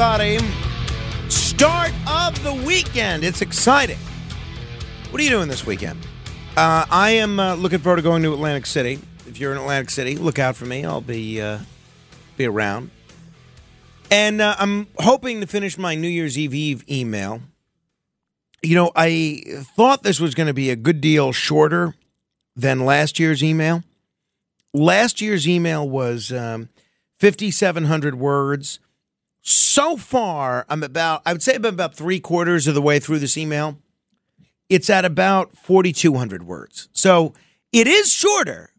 Everybody. Start of the weekend. It's exciting. What are you doing this weekend? Uh, I am uh, looking forward to going to Atlantic City. If you're in Atlantic City, look out for me. I'll be uh, be around. And uh, I'm hoping to finish my New Year's Eve Eve email. You know, I thought this was going to be a good deal shorter than last year's email. Last year's email was um, 5,700 words. So far, I'm about, I would say I'm about three quarters of the way through this email. It's at about 4,200 words. So it is shorter,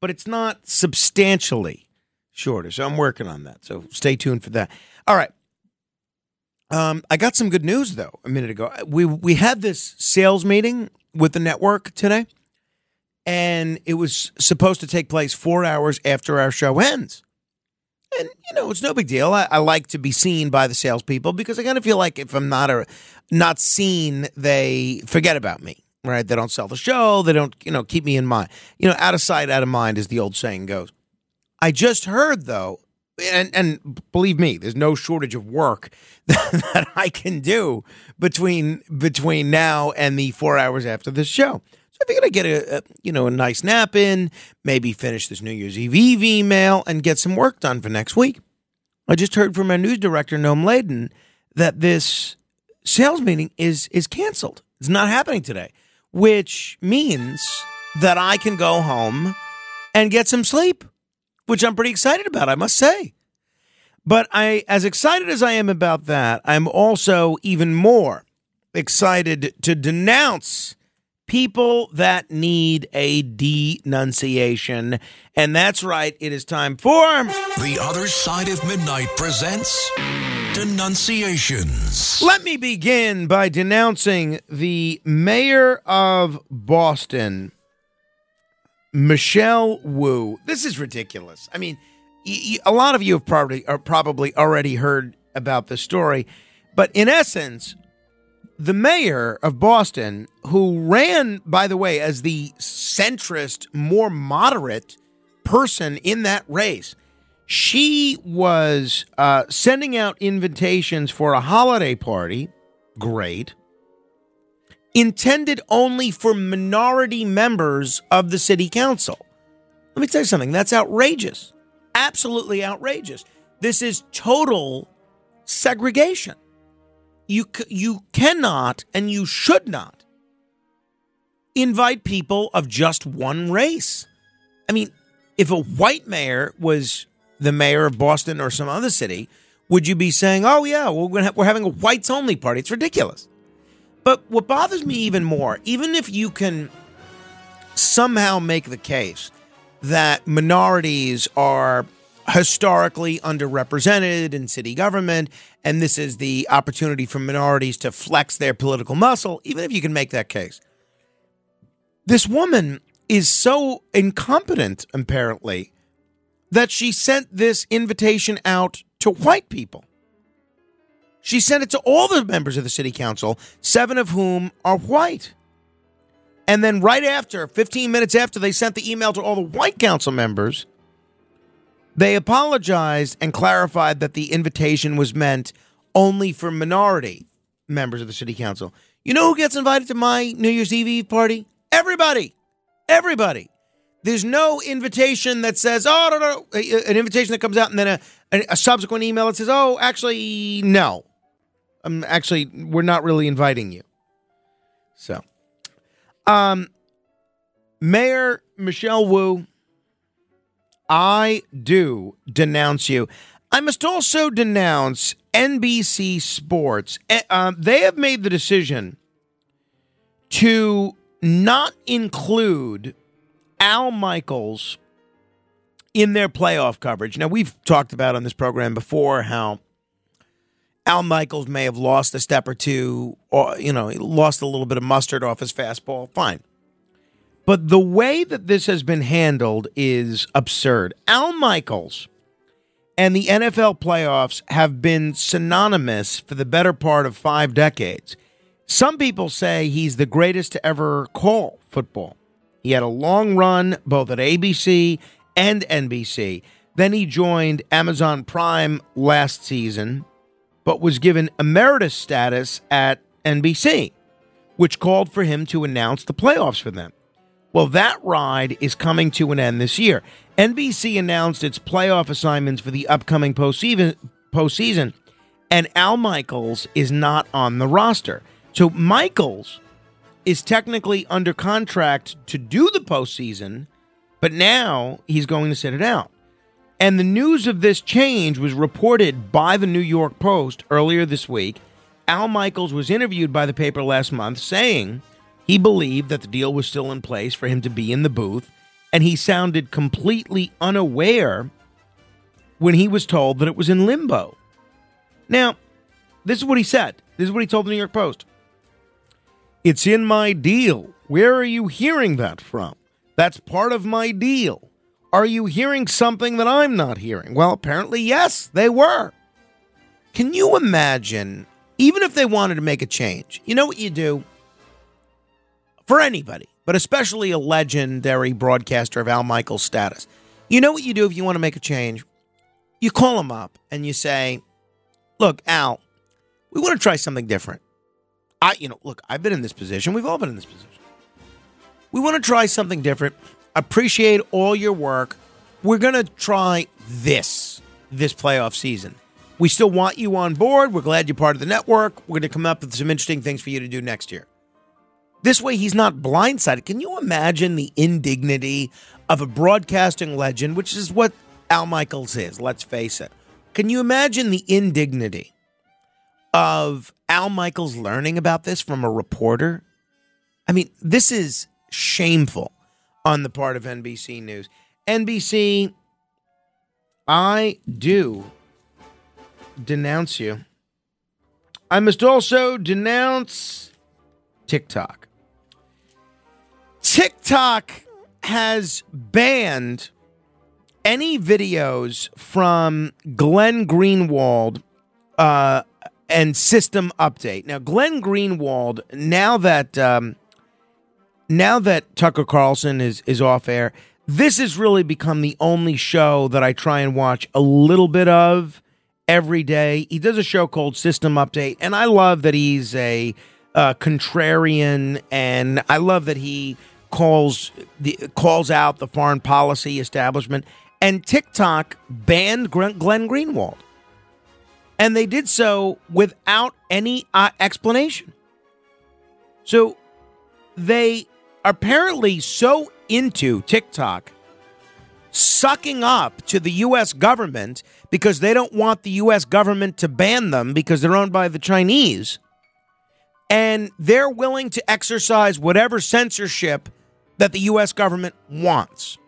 but it's not substantially shorter. So I'm working on that. So stay tuned for that. All right. Um, I got some good news though a minute ago. We we had this sales meeting with the network today, and it was supposed to take place four hours after our show ends. And you know, it's no big deal. I, I like to be seen by the salespeople because I kind of feel like if I'm not a not seen, they forget about me. Right? They don't sell the show. They don't, you know, keep me in mind. You know, out of sight, out of mind, as the old saying goes. I just heard though, and and believe me, there's no shortage of work that I can do between between now and the four hours after the show. I figured I'd get a, a you know a nice nap in, maybe finish this New Year's Eve Eve email, and get some work done for next week. I just heard from our news director Noam Laden that this sales meeting is is canceled. It's not happening today, which means that I can go home and get some sleep which I'm pretty excited about, I must say. But I, as excited as I am about that, I'm also even more excited to denounce people that need a denunciation. And that's right, it is time for The Other Side of Midnight presents Denunciations. Let me begin by denouncing the mayor of Boston, Michelle Wu. This is ridiculous. I mean, a lot of you have probably are probably already heard about this story, but in essence, the mayor of Boston, who ran, by the way, as the centrist, more moderate person in that race, she was uh, sending out invitations for a holiday party. Great intended only for minority members of the city council. Let me tell you something that's outrageous. Absolutely outrageous. This is total segregation. You, you cannot and you should not invite people of just one race. I mean, if a white mayor was the mayor of Boston or some other city, would you be saying, "Oh yeah, we're gonna have, we're having a whites only party"? It's ridiculous. But what bothers me even more, even if you can somehow make the case that minorities are historically underrepresented in city government, and this is the opportunity for minorities to flex their political muscle, even if you can make that case. This woman is so incompetent, apparently, that she sent this invitation out to white people. She sent it to all the members of the city council, seven of whom are white. And then, right after, 15 minutes after they sent the email to all the white council members, they apologized and clarified that the invitation was meant only for minority members of the city council. You know who gets invited to my New Year's Eve Eve party? Everybody. Everybody. There's no invitation that says, oh, no, no, an invitation that comes out and then a, a, subsequent email that says, oh, actually, no. Um, actually, we're not really inviting you. So, um, Mayor Michelle Wu, I do denounce you. I must also denounce NBC Sports. Uh, they have made the decision to not include Al Michaels in their playoff coverage. Now, we've talked about on this program before how Al Michaels may have lost a step or two, or, you know, lost a little bit of mustard off his fastball. Fine. But the way that this has been handled is absurd. Al Michaels and the NFL playoffs have been synonymous for the better part of five decades. Some people say he's the greatest to ever call football. He had a long run both at ABC and NBC. Then he joined Amazon Prime last season, but was given emeritus status at NBC, which called for him to announce the playoffs for them. Well, that ride is coming to an end this year. NBC announced its playoff assignments for the upcoming postseason, postseason and Al Michaels is not on the roster. So Michaels is technically under contract to do the postseason, but now he's going to sit it out. And the news of this change was reported by the New York Post earlier this week. Al Michaels was interviewed by the paper last month saying he believed that the deal was still in place for him to be in the booth, and he sounded completely unaware when he was told that it was in limbo. Now, this is what he said. This is what he told the New York Post. It's in my deal. Where are you hearing that from? That's part of my deal. Are you hearing something that I'm not hearing? Well, apparently, yes, they were. Can you imagine, even if they wanted to make a change, you know what you do? For anybody, but especially a legendary broadcaster of Al Michaels' status. You know what you do if you want to make a change? You call him up and you say, Look, Al, we want to try something different. I, you know, look, I've been in this position. We've all been in this position. We want to try something different. Appreciate all your work. We're going to try this this playoff season. We still want you on board. We're glad you're part of the network. We're going to come up with some interesting things for you to do next year. This way, he's not blindsided. Can you imagine the indignity of a broadcasting legend, which is what Al Michaels is, let's face it? Can you imagine the indignity of Al Michaels learning about this from a reporter? I mean, this is shameful on the part of NBC News. NBC, I do denounce you. I must also denounce TikTok. TikTok has banned any videos from Glenn Greenwald uh, and System Update. Now, Glenn Greenwald, now that um, now that Tucker Carlson is is off air, this has really become the only show that I try and watch a little bit of every day. He does a show called System Update, and I love that he's a uh, contrarian, and I love that he calls the calls out the foreign policy establishment. And TikTok banned Glenn Greenwald and they did so without any uh, explanation. So they apparently so into TikTok sucking up to the U.S. government because they don't want the U.S. government to ban them because they're owned by the Chinese. And they're willing to exercise whatever censorship that the U.S. government wants.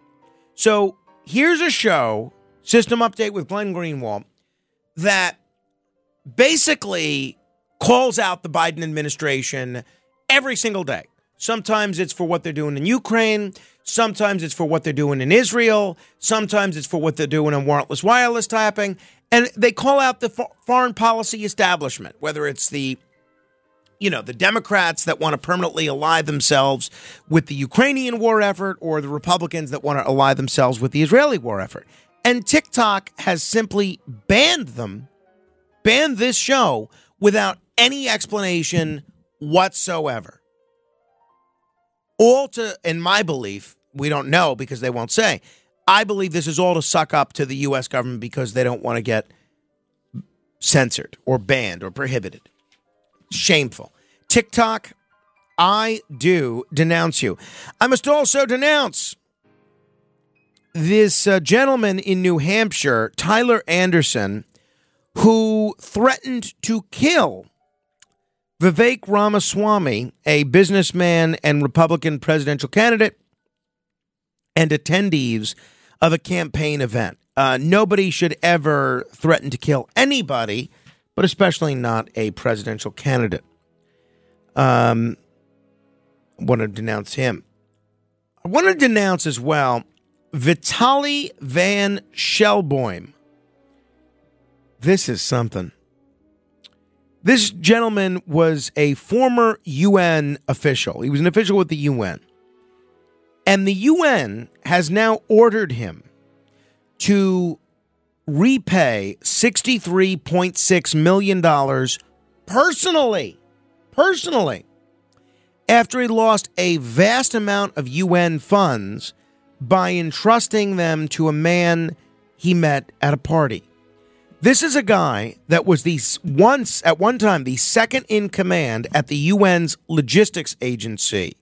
So here's a show, System Update with Glenn Greenwald, that basically calls out the Biden administration every single day. Sometimes it's for what they're doing in Ukraine. Sometimes it's for what they're doing in Israel. Sometimes it's for what they're doing in warrantless wireless tapping. And they call out the foreign policy establishment, whether it's the you know, the Democrats that want to permanently ally themselves with the Ukrainian war effort or the Republicans that want to ally themselves with the Israeli war effort. And TikTok has simply banned them banned this show without any explanation whatsoever. All to, in my belief, we don't know because they won't say. I believe this is all to suck up to the U.S. government because they don't want to get censored or banned or prohibited. Shameful. TikTok, I do denounce you. I must also denounce this uh, gentleman in New Hampshire, Tyler Anderson, who threatened to kill Vivek Ramaswamy, a businessman and Republican presidential candidate, and attendees of a campaign event. Uh, nobody should ever threaten to kill anybody, but especially not a presidential candidate. Um, want to denounce him. I want to denounce as well Vitali Van Shelboim. This is something. This gentleman was a former UN official. He was an official with the UN. And the UN has now ordered him to repay $63.6 million personally. Personally. After he lost a vast amount of UN funds by entrusting them to a man he met at a party. This is a guy that was the once at one time the second in command at the UN's logistics agency.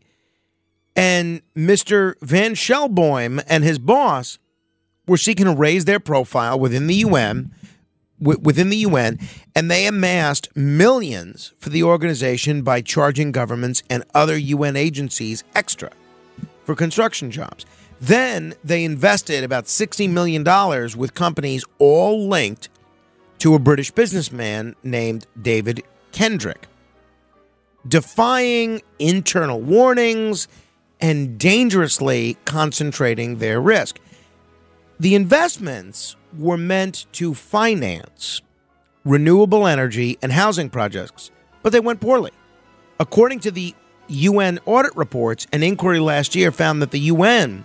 And Mr. Vanshelboim and his boss were seeking to raise their profile within the UN within the UN and they amassed millions for the organization by charging governments and other UN agencies extra for construction jobs. Then they invested about $60 million with companies all linked to a British businessman named David Kendrick, defying internal warnings and dangerously concentrating their risk. The investments were meant to finance renewable energy and housing projects, but they went poorly. According to the UN audit reports, an inquiry last year found that the UN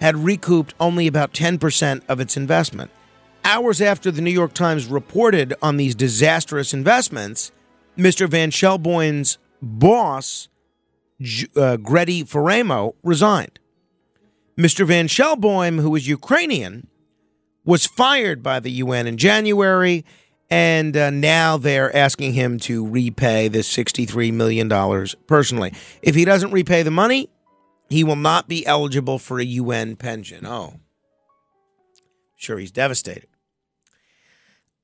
had recouped only about 10% of its investment. Hours after the New York Times reported on these disastrous investments, Mr. Vanshelboim's boss, uh, Grete Faremo, resigned. Mr. Vanshelboim, who is Ukrainian, was fired by the UN in January, and uh, now they're asking him to repay this $63 million personally. If he doesn't repay the money, he will not be eligible for a UN pension. Oh, sure, he's devastated.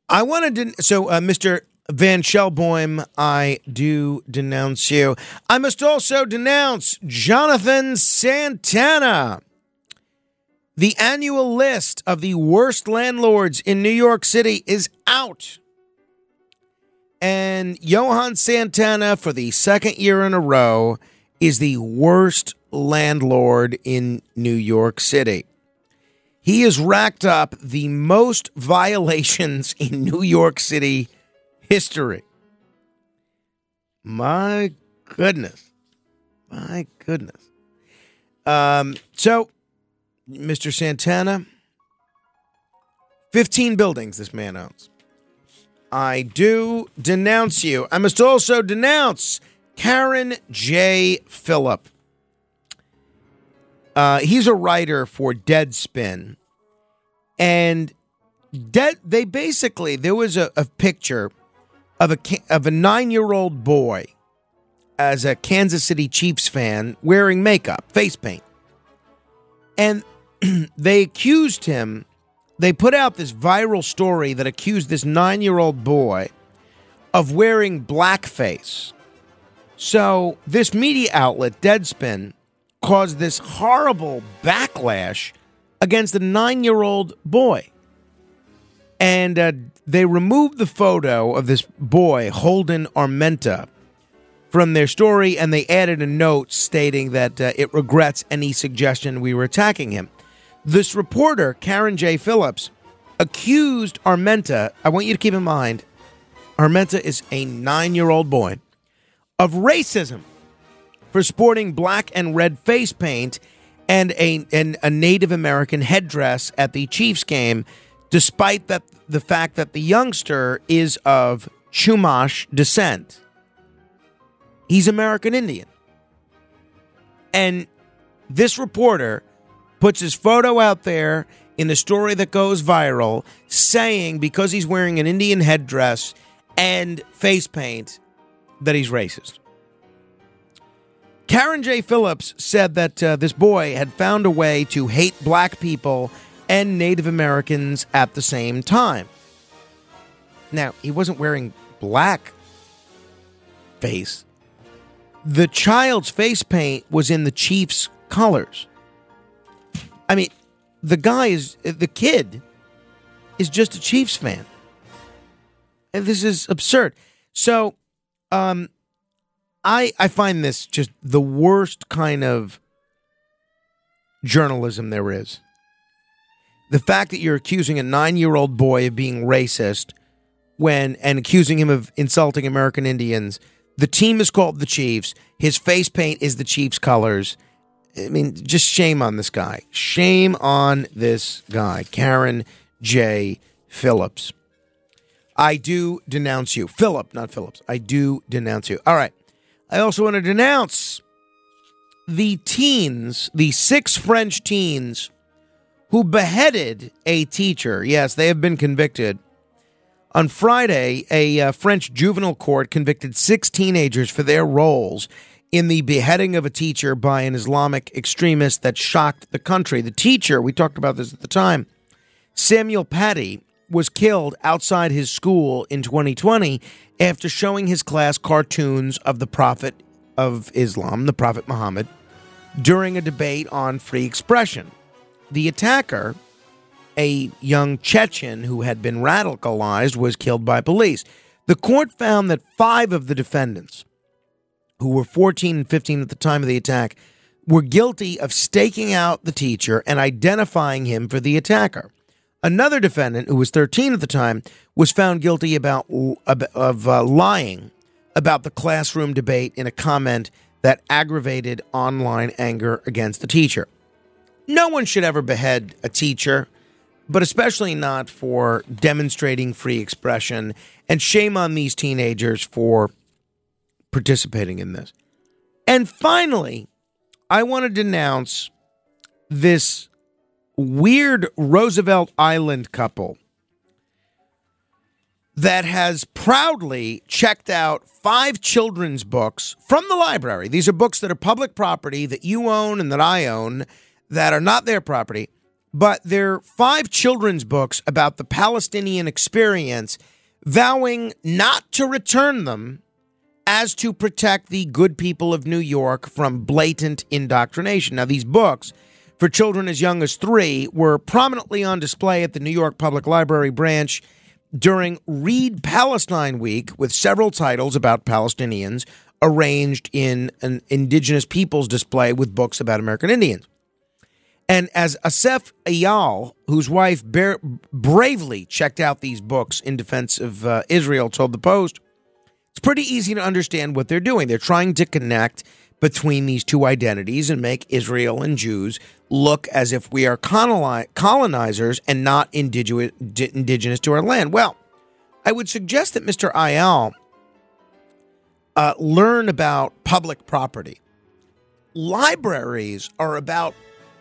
I wanted to. So, uh, Mr. Vanshelboim, I do denounce you. I must also denounce Jonathan Santana. The annual list of the worst landlords in New York City is out. And Johan Santana, for the second year in a row, is the worst landlord in New York City. He has racked up the most violations in New York City history. My goodness. My goodness. Um, so, Mr. Santana, 15 buildings this man owns. I do denounce you. I must also denounce Carron J. Phillip. Uh, he's a writer for Deadspin, and Dead. They basically there was a, a picture of a of a nine year old boy as a Kansas City Chiefs fan wearing makeup, face paint, and they accused him. They put out this viral story that accused this nine year old boy of wearing blackface. So this media outlet, Deadspin caused this horrible backlash against a nine year old boy. And uh, they removed the photo of this boy, Holden Armenta, from their story, and they added a note stating that uh, it regrets any suggestion we were attacking him. This reporter, Carron J. Phillips, accused Armenta. I want you to keep in mind, Armenta is a nine year old boy of racism for sporting black and red face paint and a, and a Native American headdress at the Chiefs game, despite that the fact that the youngster is of Chumash descent. He's American Indian. And this reporter puts his photo out there in the story that goes viral, saying because he's wearing an Indian headdress and face paint that he's racist. Carron J. Phillips said that uh, this boy had found a way to hate black people and Native Americans at the same time. Now, he wasn't wearing black face. The child's face paint was in the Chiefs' colors. I mean, the guy is, the kid is just a Chiefs fan. And this is absurd. So, um, I I find this just the worst kind of journalism there is. The fact that you're accusing a nine year old boy of being racist when and accusing him of insulting American Indians. The team is called the Chiefs. His face paint is the Chiefs colors. I mean, just shame on this guy. Shame on this guy, Carron J. Phillips. I do denounce you. Philip, not Phillips. I do denounce you. All right. I also want to denounce the teens, the six French teens who beheaded a teacher. Yes, they have been convicted. On Friday, a uh, French juvenile court convicted six teenagers for their roles in the beheading of a teacher by an Islamic extremist that shocked the country. The teacher, we talked about this at the time, Samuel Paty, was killed outside his school in 2020 after showing his class cartoons of the Prophet of Islam, the Prophet Muhammad, during a debate on free expression. The attacker, a young Chechen who had been radicalized, was killed by police. The court found that five of the defendants, who were 14 and 15 at the time of the attack, were guilty of staking out the teacher and identifying him for the attacker. Another defendant, who was 13 at the time, was found guilty about of uh, lying about the classroom debate in a comment that aggravated online anger against the teacher. No one should ever behead a teacher, but especially not for demonstrating free expression. And shame on these teenagers for participating in this. And finally, I want to denounce this weird Roosevelt Island couple that has proudly checked out five children's books from the library. These are books that are public property that you own and that I own that are not their property, but they're five children's books about the Palestinian experience, vowing not to return them as to protect the good people of New York from blatant indoctrination. Now, these books for children as young as three were prominently on display at the New York Public Library branch during Read Palestine Week with several titles about Palestinians arranged in an indigenous peoples display with books about American Indians. And as Asaf Eyal, whose wife bravely checked out these books in defense of uh, Israel, told the Post, it's pretty easy to understand what they're doing. They're trying to connect between these two identities and make Israel and Jews look as if we are colonizers and not indigenous to our land. Well, I would suggest that Mr. Eyal uh, learn about public property. Libraries are about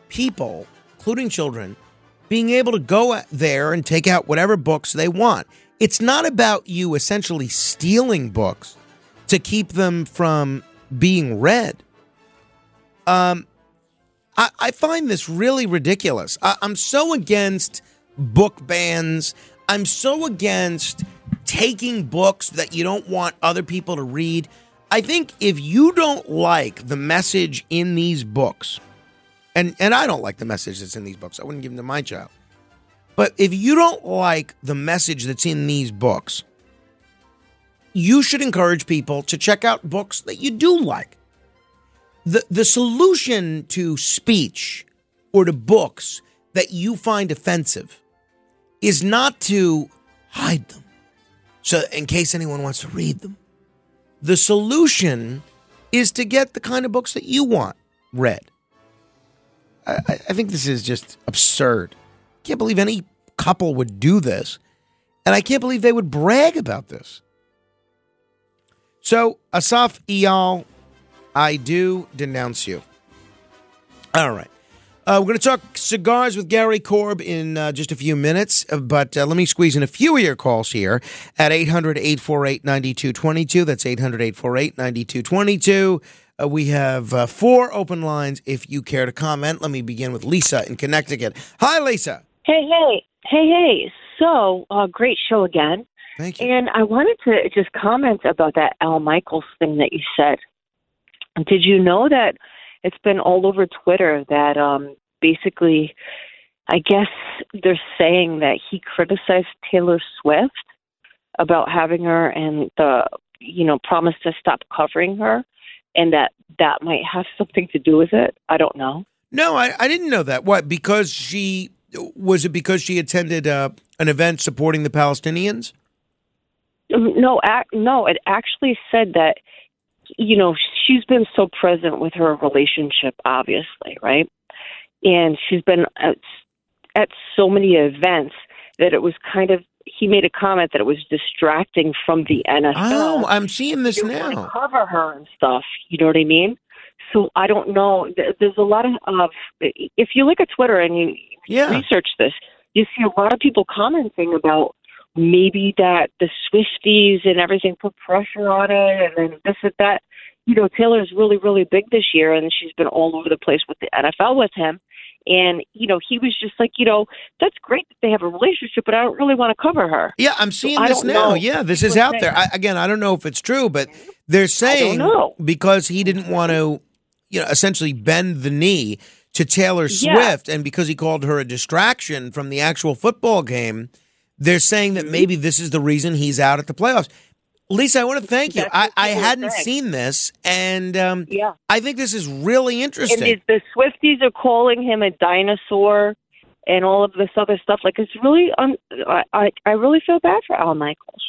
people, including children, being able to go there and take out whatever books they want. It's not about you essentially stealing books to keep them from being read. Um, I, I find this really ridiculous. I, I'm so against book bans. I'm so against taking books that you don't want other people to read. I think if you don't like the message in these books, and, and I don't like the message that's in these books, I wouldn't give them to my child. But if you don't like the message that's in these books, you should encourage people to check out books that you do like. The, the solution to speech or to books that you find offensive is not to hide them. So, in case anyone wants to read them, the solution is to get the kind of books that you want read. I, I think this is just absurd. Can't believe any couple would do this. And I can't believe they would brag about this. So, Asaf Eyal, I do denounce you. All right. Uh, we're going to talk cigars with Gary Korb in uh, just a few minutes, uh, but uh, let me squeeze in a few of your calls here at 800 848 9222. That's 800 848 9222. Uh, we have uh, four open lines if you care to comment. Let me begin with Lisa in Connecticut. Hi, Lisa. Hey, hey, hey, hey. So, uh, great show again. Thank you. And I wanted to just comment about that Al Michaels thing that you said. Did you know that it's been all over Twitter that um, basically, I guess they're saying that he criticized Taylor Swift about having her and the, you know, promise to stop covering her, and that that might have something to do with it. I don't know. No, I, I didn't know that. What? Because she was it because she attended uh, an event supporting the Palestinians? No, ac- no. It actually said that you know she's been so present with her relationship, obviously, right? And she's been at, at so many events that it was kind of. He made a comment that it was distracting from the NFL. Oh, I'm seeing this you now. cover her and stuff. You know what I mean? So I don't know. There's a lot of, of if you look at Twitter and you Yeah. research this, you see a lot of people commenting about maybe that the Swifties and everything put pressure on it, and then this and that. You know, Taylor's really, really big this year, and she's been all over the place with the NFL with him. And you know, he was just like, you know, that's great that they have a relationship, but I don't really want to cover her. Yeah, I'm seeing I this now. know. Yeah, this is out there. I, again, I don't know if it's true, but they're saying because he didn't want to, you know, essentially bend the knee to Taylor Yeah. Swift, and because he called her a distraction from the actual football game, they're saying Mm-hmm. that maybe this is the reason he's out at the playoffs. Lisa, I want to thank you. That's I, I hadn't seen this, and um, Yeah. I think this is really interesting. And the, the Swifties are calling him a dinosaur and all of this other stuff. Like it's really, un- I, I, I really feel bad for Al Michaels.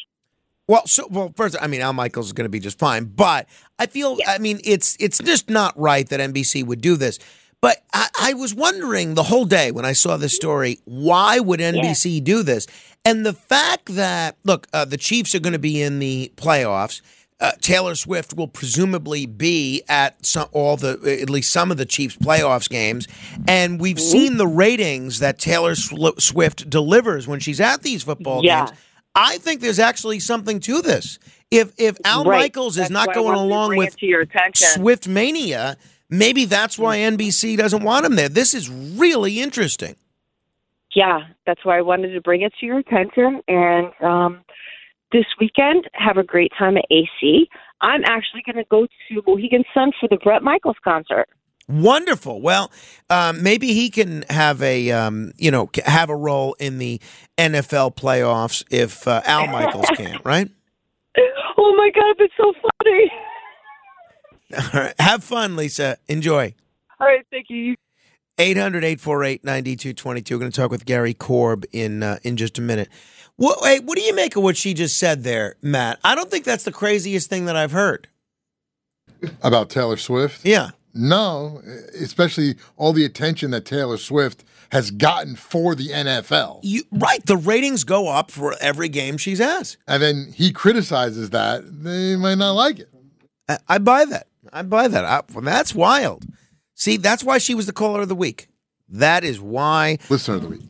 Well, so well, first, I mean, Al Michaels is going to be just fine, but I feel, I mean, it's it's just not right that NBC would do this. But I, I was wondering the whole day when I saw this story, why would NBC do this? And the fact that look, uh, the Chiefs are going to be in the playoffs. Uh, Taylor Swift will presumably be at some, all the at least some of the Chiefs playoffs games, and we've seen the ratings that Taylor Swift delivers when she's at these football Yeah. games. I think there's actually something to this. If if Al Right. Michaels is That's not going along with it to your. Swift mania, maybe that's why NBC doesn't want him there. This is really interesting. Yeah, that's why I wanted to bring it to your attention. And um, this weekend, have a great time at AC. I'm actually going to go to Mohegan Sun for the Bret Michaels concert. Wonderful. Well, um, maybe he can have a um, you know have a role in the NFL playoffs if uh, Al Michaels can't. Right. Oh my God, that's so funny. All right. Have fun, Lisa. Enjoy. All right, thank you. 800 848 9222. We're going to talk with Gary Korb in uh, in just a minute. What, hey, what do you make of what she just said there, Matt? I don't think that's the craziest thing that I've heard. About Taylor Swift? Yeah. No, especially all the attention that Taylor Swift has gotten for the NFL. You, right. The ratings go up for every game she's at. And then he criticizes that. They might not like it. I, I buy that. I buy that. I, that's wild. See, that's why she was the caller of the week. That is why. Listener of the week.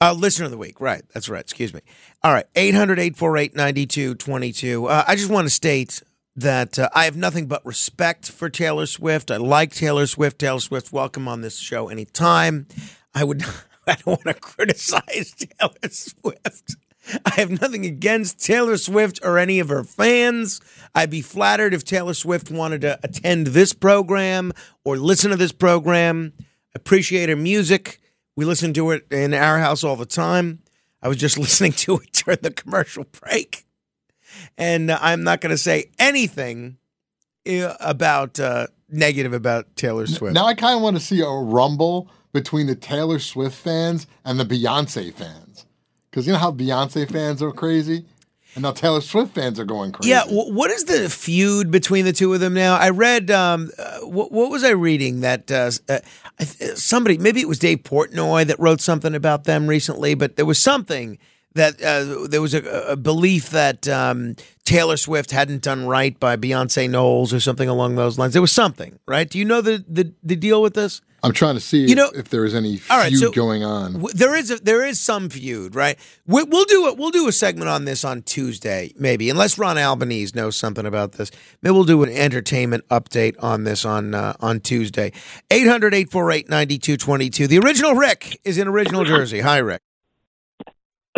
Uh, listener of the week. Right. That's right. Excuse me. All right. 800 848 9222. Uh, I just want to state that uh, I have nothing but respect for Taylor Swift. I like Taylor Swift. Taylor Swift, welcome on this show anytime. I would. I don't want to criticize Taylor Swift. I have nothing against Taylor Swift or any of her fans. I'd be flattered if Taylor Swift wanted to attend this program or listen to this program. Appreciate her music. We listen to it in our house all the time. I was just listening to it during the commercial break. And I'm not going to say anything uh, about uh, negative about Taylor Swift. Now I kind of want to see a rumble between the Taylor Swift fans and the Beyonce fans. Because you know how Beyonce fans are crazy? And now Taylor Swift fans are going crazy. Yeah, wh- what is the feud between the two of them now? I read, um, uh, what, what was I reading that uh, uh, somebody, maybe it was Dave Portnoy that wrote something about them recently, but there was something that uh, there was a, a belief that um, Taylor Swift hadn't done right by Beyonce Knowles or something along those lines. There was something, right? Do you know the the, the deal with this? I'm trying to see You know- if, if there is any feud All right, so- going on. W- There is a, there is some feud, right? We, we'll do it. We'll do a segment on this on Tuesday, maybe, unless Ron Albanese knows something about this. Maybe we'll do an entertainment update on this on uh, on Tuesday. 800-848-9222. The original Rick is in original Jersey. Hi, Rick.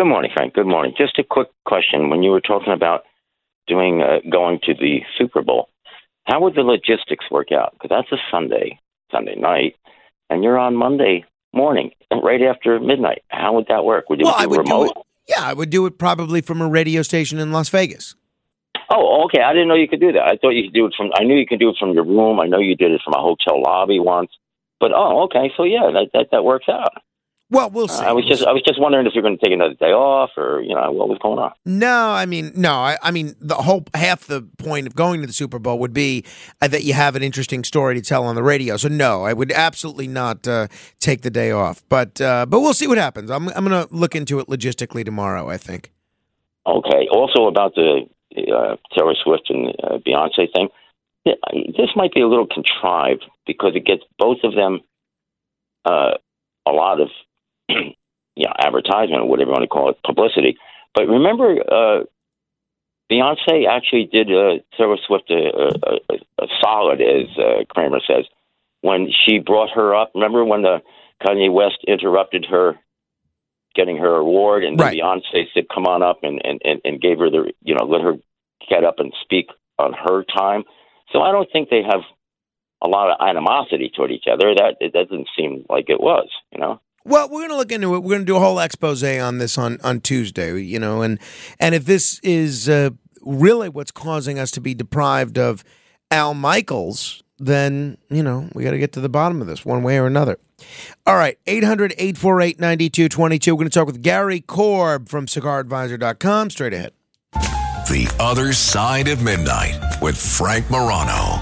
Good morning, Frank. Good morning. Just a quick question. When you were talking about doing uh, going to the Super Bowl, how would the logistics work out? Because that's a Sunday, Sunday night, and you're on Monday morning, right after midnight. How would that work? Would you Well, do I would do it. Yeah, I would do it probably from a radio station in Las Vegas. Oh, okay. I didn't know you could do that. I thought you could do it from. I knew you could do it from your room. I know you did it from a hotel lobby once. But oh, okay. So yeah, that that, that works out. Well, we'll see. Uh, I was just I was just wondering if you're going to take another day off or you know what was going on. No, I mean, no, I, I mean, the whole half the point of going to the Super Bowl would be uh, that you have an interesting story to tell on the radio. So no, I would absolutely not uh, take the day off. But uh, but we'll see what happens. I'm I'm going to look into it logistically tomorrow. I think. Okay. Also about the uh, Taylor Swift and uh, Beyonce thing, this might be a little contrived because it gets both of them uh, a lot of you know advertisement or whatever you want to call it, publicity. But remember, uh, Beyonce actually did uh, Taylor Swift a, a, a, a solid, as uh, Kramer says, when she brought her up. Remember when the Kanye West interrupted her getting her award, and then Right. Beyonce said, "Come on up," and, and and and gave her the you know let her get up and speak on her time. So I don't think they have a lot of animosity toward each other. That it doesn't seem like it was, you know. Well, we're going to look into it. We're going to do a whole expose on this on, on Tuesday, you know, and and if this is uh, really what's causing us to be deprived of Al Michaels, then, you know, we got to get to the bottom of this one way or another. All right, 800 848 9222. We're going to talk with Gary Korb from cigaradvisor.com. Straight ahead. The Other Side of Midnight with Frank Morano.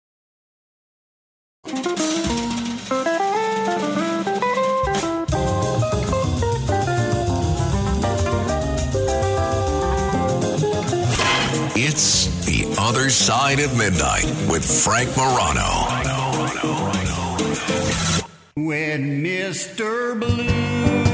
It's The Other Side of Midnight with Frank Morano. When Mr. Blues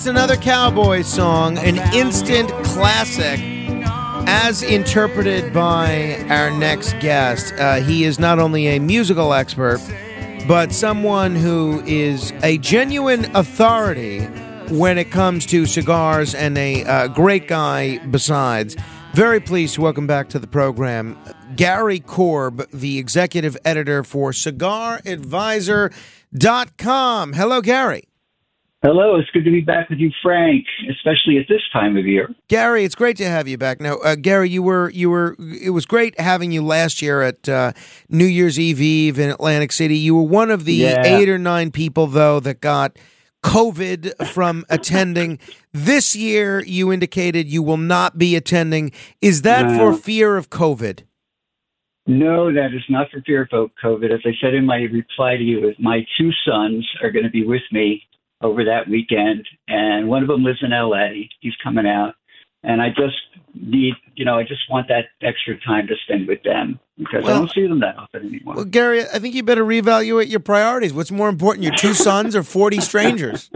just another cowboy song, an instant classic, as interpreted by our next guest. Uh, he is not only a musical expert, but someone who is a genuine authority when it comes to cigars and a uh, great guy besides. Very pleased to welcome back to the program Gary Korb, the executive editor for CigarAdvisor.com. Hello, Gary. Hello, it's good to be back with you, Frank, especially at this time of year. Gary, it's great to have you back. Now, uh, Gary, you were you were it was great having you last year at uh, New Year's Eve Eve in Atlantic City. You were one of the Yeah. eight or nine people though that got COVID from attending. This year, you indicated you will not be attending. Is that for fear of COVID? No, that is not for fear of COVID. As I said in my reply to you, my two sons are going to be with me over that weekend, and one of them lives in LA. He's coming out, and I just need, you know, I just want that extra time to spend with them because I don't see them that often anymore. Well, Gary, I think you better reevaluate your priorities. What's more important, your two sons or forty strangers?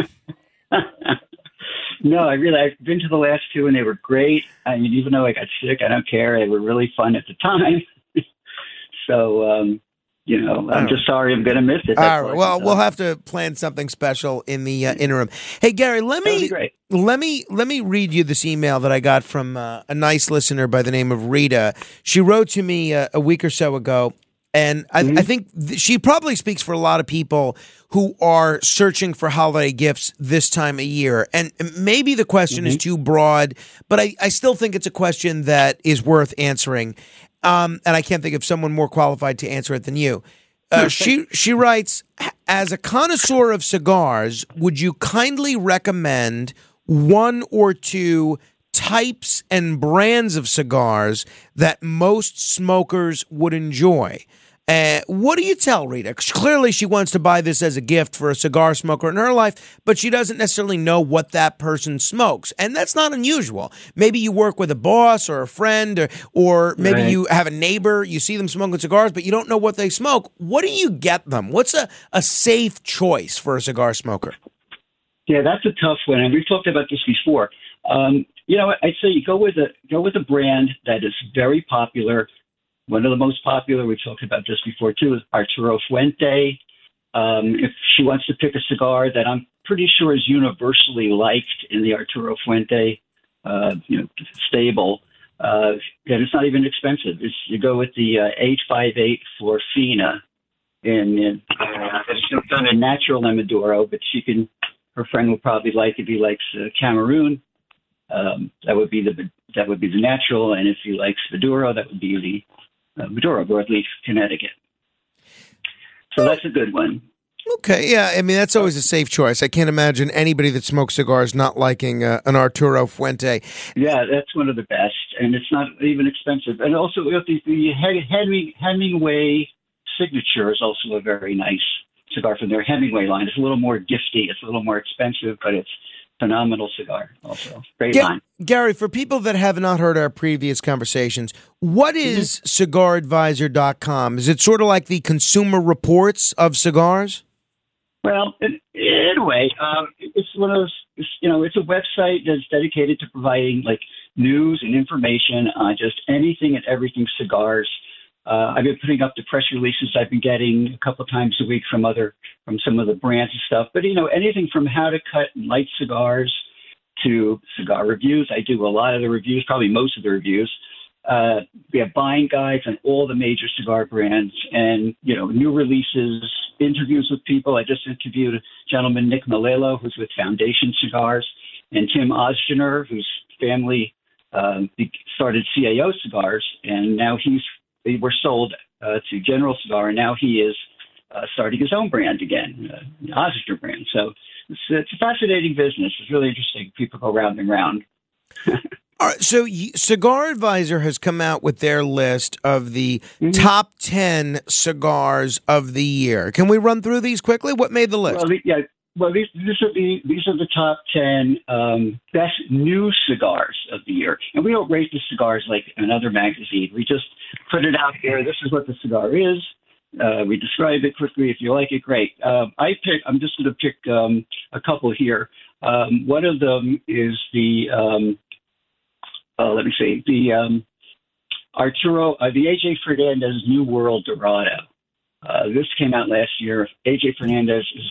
No, I really, I've been to the last two and they were great. I mean, even though I got sick, I don't care. They were really fun at the time. so, um, you know, I'm just sorry I'm going to miss it. That's All right. Well, we'll have to plan something special in the uh, interim. Hey, Gary, let me let me let me read you this email that I got from uh, a nice listener by the name of Rita. She wrote to me uh, a week or so ago, and I, Mm-hmm. I think th- she probably speaks for a lot of people who are searching for holiday gifts this time of year. And maybe the question is Mm-hmm. too broad, but I, I still think it's a question that is worth answering. Um, and I can't think of someone more qualified to answer it than you. Uh, she she writes, as a connoisseur of cigars, would you kindly recommend one or two types and brands of cigars that most smokers would enjoy? Uh, what do you tell Rita? Clearly, she wants to buy this as a gift for a cigar smoker in her life, but she doesn't necessarily know what that person smokes, and that's not unusual. Maybe you work with a boss or a friend, or, or maybe Right. you have a neighbor. You see them smoking cigars, but you don't know what they smoke. What do you get them? What's a, a safe choice for a cigar smoker? Yeah, that's a tough one, and we've talked about this before. Um, you know, I'd say you go with a go with a brand that is very popular. One of the most popular we've talked about this before too is Arturo Fuente. Um, if she wants to pick a cigar that I'm pretty sure is universally liked in the Arturo Fuente, uh, you know, stable, uh, and it's not even expensive. It's, you go with the uh, H58 Florfina, and, uh, it's in natural Amaduro, but she can her friend will probably like if he likes uh, Cameroon. Um, that would be the that would be the natural, and if he likes Maduro, that would be the uh, Maduro broadleaf Connecticut. So that's a good one. Okay, yeah, I mean that's always a safe choice. I can't imagine anybody that smokes cigars not liking uh, an Arturo Fuente. Yeah, that's one of the best, and it's not even expensive. And also, the, the He- Heming, Hemingway signature is also a very nice cigar from their Hemingway line. It's a little more gifty, it's a little more expensive, but it's phenomenal cigar. Also, great line. Gary, for people that have not heard our previous conversations, what is cigaradvisor.com? Is it sort of like the consumer reports of cigars? Well, in, in a way, um, it's one of those. You know, it's a website that's dedicated to providing like news and information on just anything and everything cigars. Uh, I've been putting up the press releases I've been getting a couple times a week from other from some of the brands and stuff. But you know, anything from how to cut and light cigars to cigar reviews. I do a lot of the reviews, probably most of the reviews. Uh, we have buying guides on all the major cigar brands and, you know, new releases, interviews with people. I just interviewed a gentleman, Nick Melillo, who's with Foundation Cigars, and Tim Ozgener, whose family um, started CAO Cigars, and now he's, they were sold uh, to General Cigar, and now he is uh, starting his own brand again, uh, the Ozgener brand. So it's, it's a fascinating business. It's really interesting. People go round and round. All right, so Cigar Advisor has come out with their list of the top 10 cigars of the year. Can we run through these quickly? What made the list? Well, yeah. Well, these, these are the these are the top ten um, best new cigars of the year, and we don't rate the cigars like another magazine. We just put it out there. This is what the cigar is. Uh, we describe it quickly. If you like it, great. Um, I pick. I'm just going to pick um, a couple here. Um, one of them is the. Um, uh, let me see the um, Arturo, uh, the AJ Fernandez New World Dorado. Uh, this came out last year. AJ Fernandez is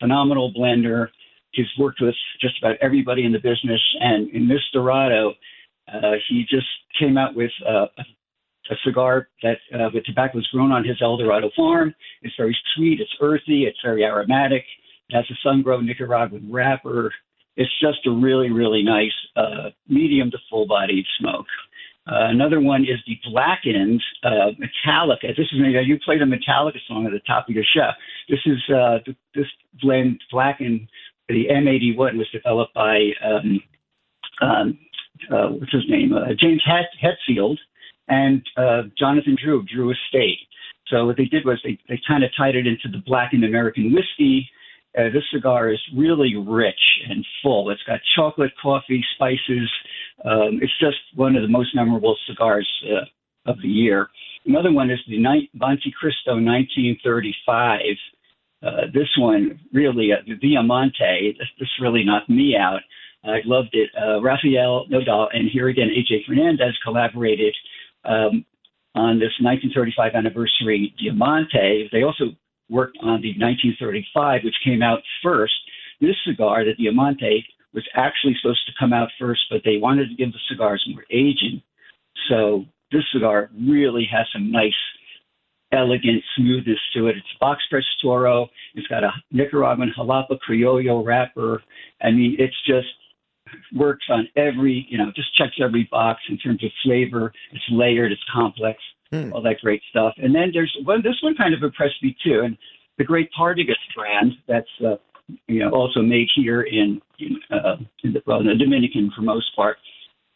phenomenal blender. He's worked with just about everybody in the business, and in this Dorado, uh, he just came out with uh, a cigar that uh, the tobacco is grown on his El Dorado farm. It's very sweet. It's earthy. It's very aromatic. It has a sun-grown Nicaraguan wrapper. It's just a really, really nice uh, medium to full-bodied smoke. Uh, another one is the blackened uh, Metallica. This is maybe you played a Metallica song at the top of your show. This is uh, th- this blend blackened. The M81 was developed by um, um, uh, what's his name, uh, James Het- Hetfield and uh, Jonathan Drew, Drew Estate. So what they did was they, they kind of tied it into the blackened American whiskey. Uh, this cigar is really rich and full. It's got chocolate, coffee, spices. Um, it's just one of the most memorable cigars uh, of the year. Another one is the Ni- Montecristo 1935. Uh, this one really, uh, the Diamante, this, really knocked me out. I loved it. Uh, Rafael Nodal and here again AJ Fernandez collaborated um, on this 1935 anniversary Diamante. They also worked on the 1935, which came out first. This cigar, the Diamante, was actually supposed to come out first, but they wanted to give the cigars more aging. So this cigar really has some nice, elegant smoothness to it. It's box press Toro. It's got a Nicaraguan Jalapa Criollo wrapper. I mean, it's just works on every, you know, just checks every box in terms of flavor. It's layered, it's complex, all that great stuff. And then there's one. This one kind of impressed me too, and the Great Partagas brand. That's uh, you know also made here in in, uh, in the, well, in the Dominican for most part.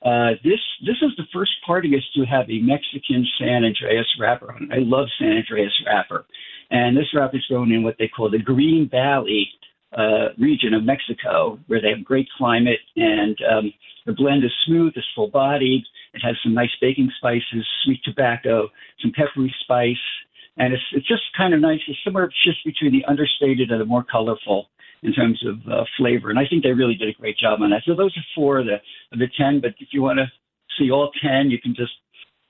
Uh, this this is the first Partagas to have a Mexican San Andrés wrapper on. I love San Andrés wrapper, and this wrapper is grown in what they call the Green Valley uh, region of Mexico, where they have great climate, and um, the blend is smooth, it's full bodied. It has some nice baking spices, sweet tobacco, some peppery spice, and it's it's just kind of nice. It's somewhere just between the understated and the more colorful in terms of uh, flavor. And I think they really did a great job on that. So those are four of the of the ten. But if you want to see all ten, you can just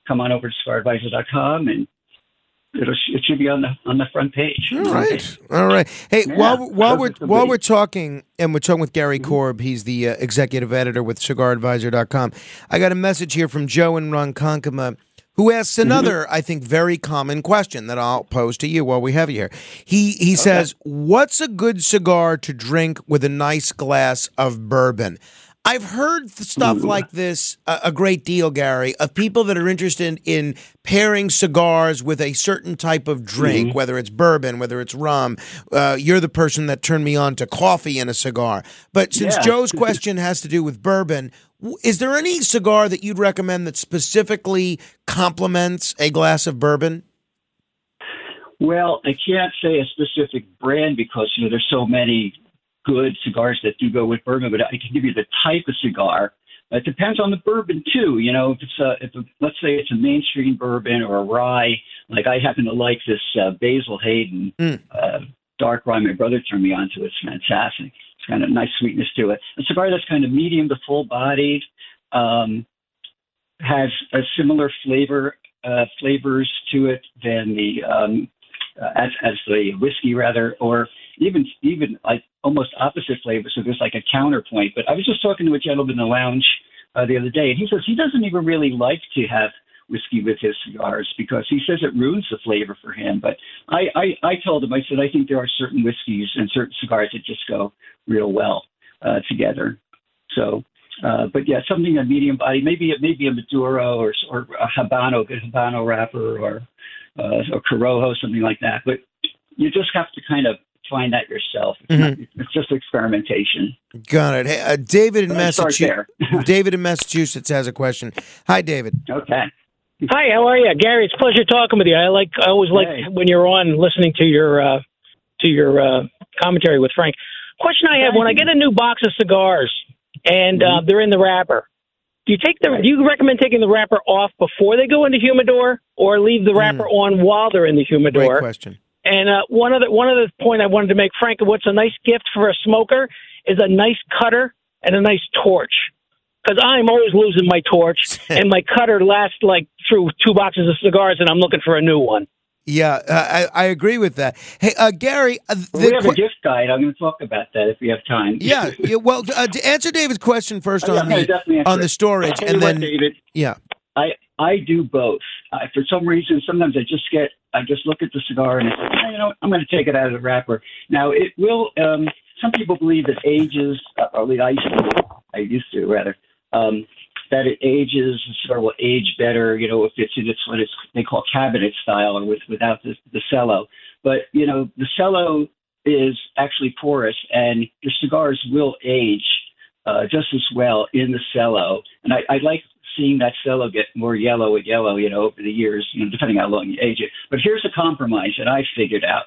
come on over to CigarAdvisor.com and it'll it should be on the on the front page. All right, all right. Hey, Yeah, while while we're while we're talking, and we're talking with Gary Korb, he's the uh, executive editor with CigarAdvisor.com. I got a message here from Joe and Ron Ronkonkoma, who asks another, I think, very common question that I'll pose to you while we have you here. He he says, "What's a good cigar to drink with a nice glass of bourbon?" I've heard stuff like this a, a great deal, Gary, of people that are interested in pairing cigars with a certain type of drink, whether it's bourbon, whether it's rum. Uh, you're the person that turned me on to coffee and a cigar. But since Yeah. Joe's question has to do with bourbon, is there any cigar that you'd recommend that specifically complements a glass of bourbon? Well, I can't say a specific brand because you know there's so many good cigars that do go with bourbon, but I can give you the type of cigar. It depends on the bourbon too. You know, if it's a, if a, let's say it's a mainstream bourbon or a rye, like I happen to like this uh, Basil Hayden uh, dark rye. My brother turned me on to it. It's fantastic. It's kind of nice sweetness to it. A cigar that's kind of medium to full bodied, um, has a similar flavor uh, flavors to it than the um, uh, as as the whiskey rather, or even even like almost opposite flavor. So there's like a counterpoint. But I was just talking to a gentleman in the lounge uh, the other day, and he says he doesn't even really like to have whiskey with his cigars because he says it ruins the flavor for him. But I I, I told him I said I think there are certain whiskeys and certain cigars that just go real well uh, together. So. Uh, but yeah, something a medium body, maybe maybe a Maduro or or a Habano, good Habano wrapper, or uh, or Corojo, something like that. But you just have to kind of find that yourself. It's, not, it's just experimentation. Got it. Hey, uh, David in But I start Massachusetts. David in Massachusetts has a question. Hi, David. Okay. Hi, how are you, Gary? It's a pleasure talking with you. I like I always like Hey. when you're on listening to your uh, to your uh, commentary with Frank. Question I have: When I get a new box of cigars and uh, they're in the wrapper, do you take the do you recommend taking the wrapper off before they go into humidor, or leave the wrapper on while they're in the humidor? Great question. And uh, one other one other point I wanted to make, Frank, what's a nice gift for a smoker is a nice cutter and a nice torch. Because I'm always losing my torch, and my cutter lasts like through two boxes of cigars, and I'm looking for a new one. Yeah, uh, I, I agree with that. Hey, uh, Gary, uh, the we have a gift guide. I'm going to talk about that if we have time. yeah, yeah, well, uh, to answer David's question first Oh, yeah, on the definitely answer on the storage, and you what, then David, yeah, I I do both. For some reason, sometimes I just get, I just look at the cigar and I say, "Eh, you know, I'm going to take it out of the wrapper. Now it will. Um, some people believe it ages, uh, or at I used to, I used to rather, um, that it ages, the cigar will age better. You know, if it's in its what it's they call cabinet style or with without the the cello. But you know, the cello is actually porous, and your cigars will age uh, just as well in the cello. And I, I like seeing that cello get more yellow and yellow, you know, over the years, you know, depending how long you age it. But here's a compromise that I figured out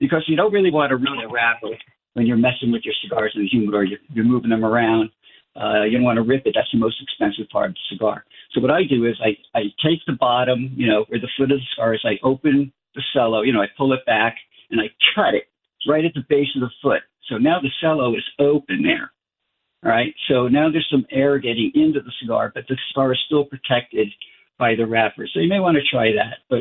because you don't really want to ruin a wrapper when you're messing with your cigars in the humidor. You're, you're moving them around. Uh, you don't want to rip it. That's the most expensive part of the cigar. So what I do is I, I take the bottom, you know, where the foot of the cigar is. I open the cello, you know, I pull it back and I cut it right at the base of the foot. So now the cello is open there. All right. So now there's some air getting into the cigar, but the cigar is still protected by the wrapper. So you may want to try that. But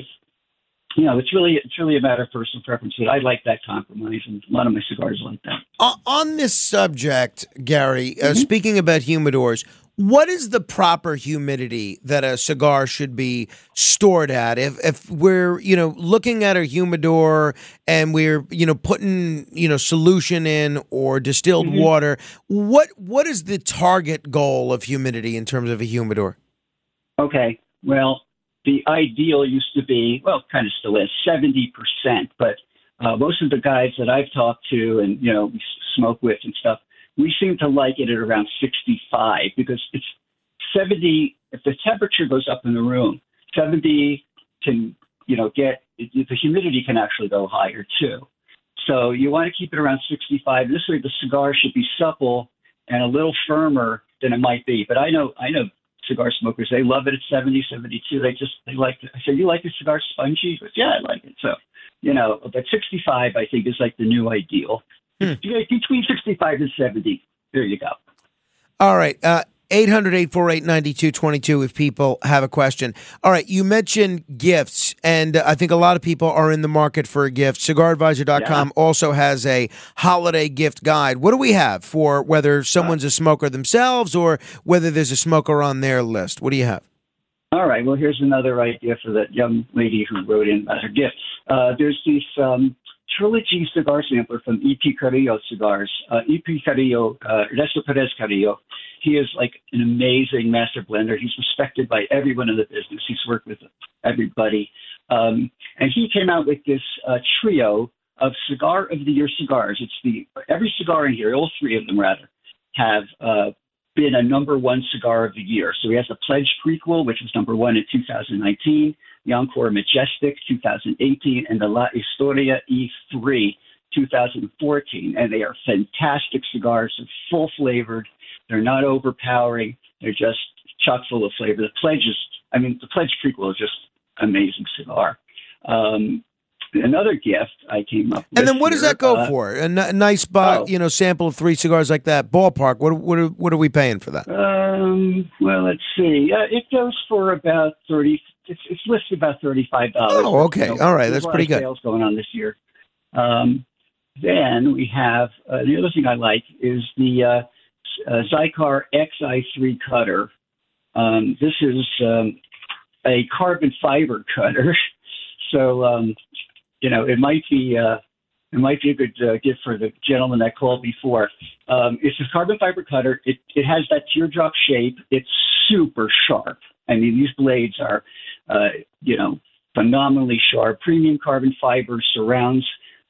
you know, it's really it's really a matter of personal preference. But I like that compromise, and a lot of my cigars like that. O- on this subject, Gary, uh, Mm-hmm. speaking about humidors, what is the proper humidity that a cigar should be stored at? If if we're you know looking at a humidor and we're you know putting you know solution in or distilled Mm-hmm. water, what what is the target goal of humidity in terms of a humidor? Okay. Well, the ideal used to be, well, kind of still is, 70%. But uh, most of the guys that I've talked to and, you know, we smoke with and stuff, we seem to like it at around 65 because it's 70, if the temperature goes up in the room, 70 can, you know, get, the humidity can actually go higher too. So you want to keep it around 65. This way the cigar should be supple and a little firmer than it might be. But I know, I know cigar smokers, they love it at 70, 72. They just, they like it. I said, you like your cigar spongy? Goes, yeah, I like it. So, you know, but 65, I think, is like the new ideal. Yeah, Between 65 and 70. There you go. All right. Uh, 800 848 9222 if people have a question. All right. You mentioned gifts, and uh, I think a lot of people are in the market for a gift. CigarAdvisor.com also has a holiday gift guide. What do we have for whether someone's a smoker themselves or whether there's a smoker on their list? What do you have? All right. Well, here's another idea for that young lady who wrote in about her gift. Uh, there's these um, trilogy cigar sampler from EP Carrillo Cigars. Uh, EP Carrillo, uh, Ernesto Perez Carrillo, he is like an amazing master blender. He's respected by everyone in the business. He's worked with everybody. Um, and he came out with this uh, trio of Cigar of the Year cigars. It's the every cigar in here, all three of them rather, have uh, been a number one cigar of the year. So he has the Pledge prequel, which was number one in 2019, Encore Majestic 2018, and the La Historia E3 2014. And they are fantastic cigars. They're full flavored. They're not overpowering. They're just chock full of flavor. The Pledge is, I mean, the Pledge prequel is just amazing cigar. Um, another gift I came up with. And then what does that go uh, for? A, n- nice, bo- you know, sample of three cigars like that. Ballpark. What what are, what are we paying for that? Um, well, let's see. Uh, it goes for about thirty. It's, it's listed about thirty-five dollars. Oh, okay. All right. That's pretty good. Sales going on this year. Um, then we have uh, the other thing I like is the uh, uh, Xikar XI3 cutter. Um, this is um, a carbon fiber cutter, so um, you know it might be uh, it might be a good uh, gift for the gentleman that called before. Um, it's a carbon fiber cutter. It it has that teardrop shape. It's super sharp. I mean, these blades are, uh, you know, phenomenally sharp. Premium carbon fiber surrounds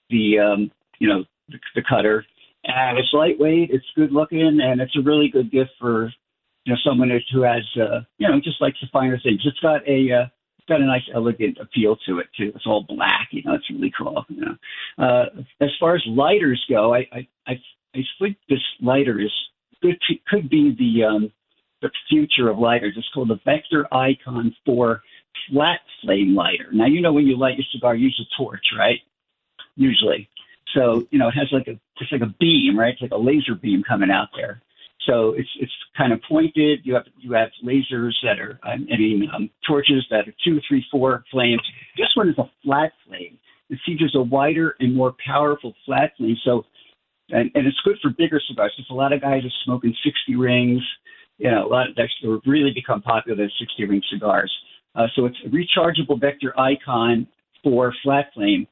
the, um, you know, the, the cutter, and it's lightweight. It's good looking, and it's a really good gift for, you know, someone who has, uh, you know, just likes the finer things. It's got a uh, it's got a nice elegant appeal to it too. It's all black, you know. It's really cool. You know, uh, as far as lighters go, I I I, I think this lighter is could could be the um, the future of lighters. It's called the Vector Icon 4 Flat Flame Lighter. Now you know when you light your cigar, you use a torch, right? Usually. So you know it has like a it's like a beam, right? It's like a laser beam coming out there. So it's it's kind of pointed. You have you have lasers that are I mean um, torches that are two, three, four flames. This one is a flat flame. It features a wider and more powerful flat flame. So and, and it's good for bigger cigars. Because a lot of guys are smoking 60 rings. You know, a lot of that's really become popular. The 60 ring cigars. Uh, so it's a rechargeable vector icon for flat flame.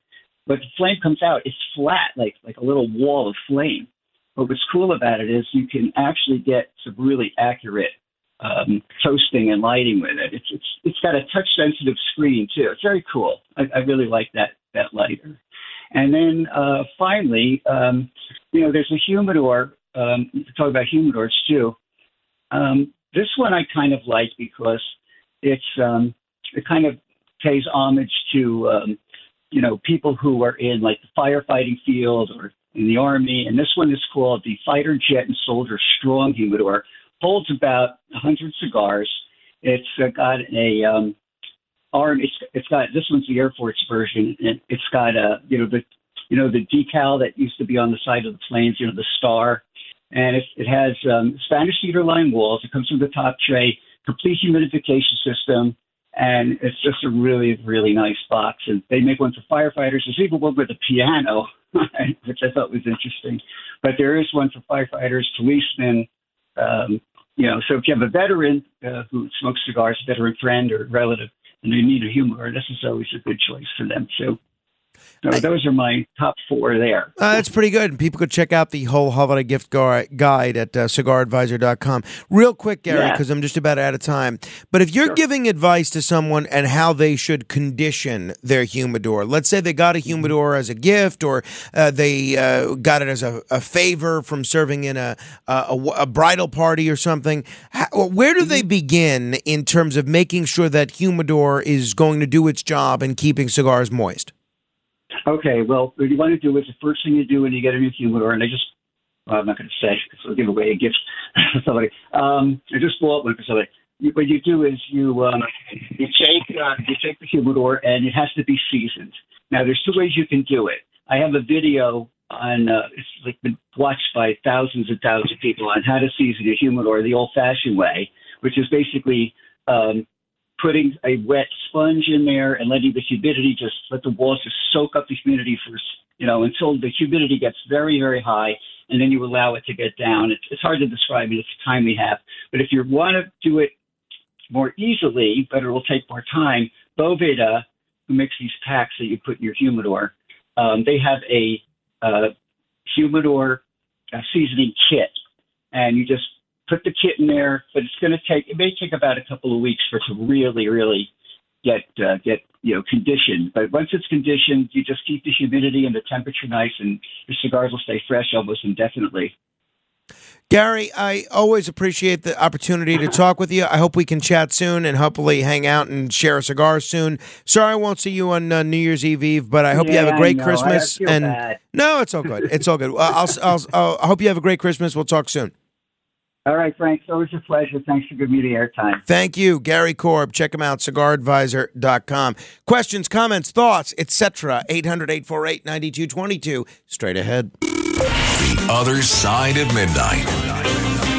But the flame comes out, it's flat, like like a little wall of flame. But what's cool about it is you can actually get some really accurate um, toasting and lighting with it. It's it's it's got a touch sensitive screen too. It's very cool. I, I really like that that lighter. And then uh, finally, um, you know, there's a humidor. Um, talk about humidors too. Um, this one I kind of like because it's um, it kind of pays homage to um, you know people who are in like the firefighting field or in the army. And this one is called the Fighter Jet and Soldier Strong Humidor. Holds about 100 cigars. It's uh, got a um, arm. It's it's got this one's the Air Force version. And it's got a you know the you know the decal that used to be on the side of the planes. You know the star, and it, it has um, Spanish cedar line walls. It comes with a top tray, complete humidification system, and it's just a really really nice box. And they make one for firefighters. There's even one with a piano, which I thought was interesting. But there is one for firefighters, policemen. Um, you know, so if you have a veteran uh, who smokes cigars, a veteran friend or relative, and they need a humidor, this is always a good choice for them too. So those are my top four there. Uh, that's pretty good. And people could check out the whole holiday gift gar- guide at uh, cigaradvisor.com. Real quick, Gary, Yeah. because I'm just about out of time. But if you're giving advice to someone and how they should condition their humidor, let's say they got a humidor as a gift or uh, they uh, got it as a, a favor from serving in a, a, a bridal party or something, how, where do they begin in terms of making sure that humidor is going to do its job and keeping cigars moist? Okay, well, what you want to do is the first thing you do when you get a new humidor, and I just, well, I'm not going to say because I'll give away a gift to somebody. Um, I just bought one for somebody. You, what you do is you um, you take uh, you take the humidor, and it has to be seasoned. Now, there's two ways you can do it. I have a video on uh, it's like been watched by thousands and thousands of people on how to season a humidor the old-fashioned way, which is basically um, putting a wet sponge in there and letting the humidity just let the walls just soak up the humidity for you know until the humidity gets very very high and then you allow it to get down. It's, it's hard to describe it. It's the time we have. But if you want to do it more easily but it will take more time boveda who makes these packs that you put in your humidor um, they have a uh, humidor uh, seasoning kit. And you just put the kit in there, but it's going to take it may take about a couple of weeks for it to really, really get uh, get you know conditioned. But once it's conditioned, you just keep the humidity and the temperature nice, and your cigars will stay fresh almost indefinitely. Gary, I always appreciate the opportunity to talk with you. I hope we can chat soon and hopefully hang out and share a cigar soon. Sorry I won't see you on uh, New Year's Eve Eve, but I hope you have a great know. I Christmas. feel and bad. no, it's all good. It's all good. I'll, I'll, I'll, I'll, I hope you have a great Christmas. We'll talk soon. All right, Frank. It's always a pleasure. Thanks for giving me the airtime. Thank you, Gary Korb. Check him out, cigaradvisor.com. Questions, comments, thoughts, etc. 800 848 9222. Straight ahead. The other side of midnight.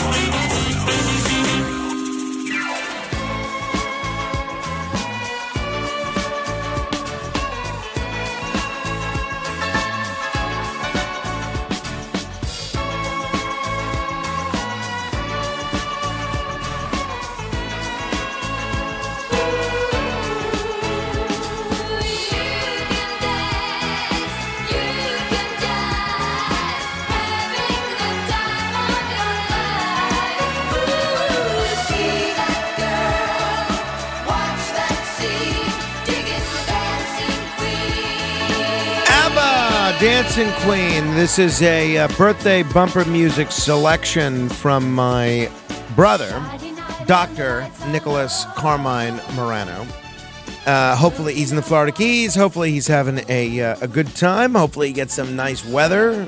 Dancing Queen. This is a uh, birthday bumper music selection from my brother, Dr. Nicholas Carmine Morano. Uh, hopefully, he's in the Florida Keys. Hopefully, he's having a, uh, a good time. Hopefully, he gets some nice weather.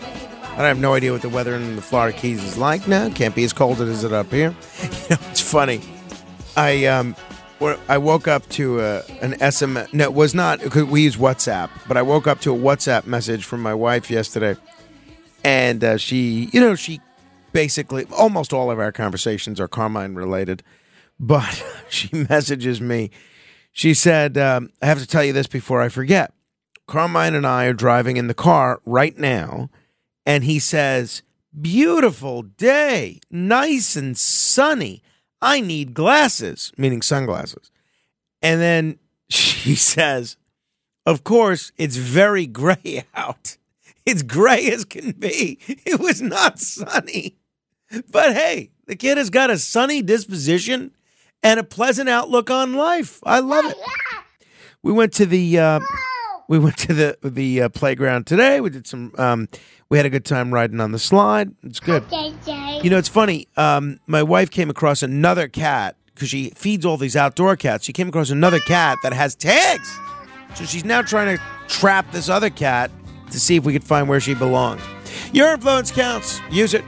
I have no idea what the weather in the Florida Keys is like now. Can't be as cold as it is up here. You know, it's funny. I um, I woke up to uh, an SMS. No, it was not. We use WhatsApp, but I woke up to a WhatsApp message from my wife yesterday, and uh, she, you know, she basically almost all of our conversations are Carmine related. But she messages me. She said, um, I have to tell you this before I forget. Carmine and I are driving in the car right now, and he says, Beautiful day, nice and sunny. I need glasses, meaning sunglasses. And then she says, Of course, it's very gray out. It's gray as can be. It was not sunny. But hey, the kid has got a sunny disposition and a pleasant outlook on life. I love it. We went to the uh, we went to the the uh, playground today. We did some. Um, we had a good time riding on the slide. It's good. You know, it's funny. Um, my wife came across another cat because she feeds all these outdoor cats. She came across another cat that has tags. So she's now trying to trap this other cat to see if we could find where she belongs. Your influence counts. Use it.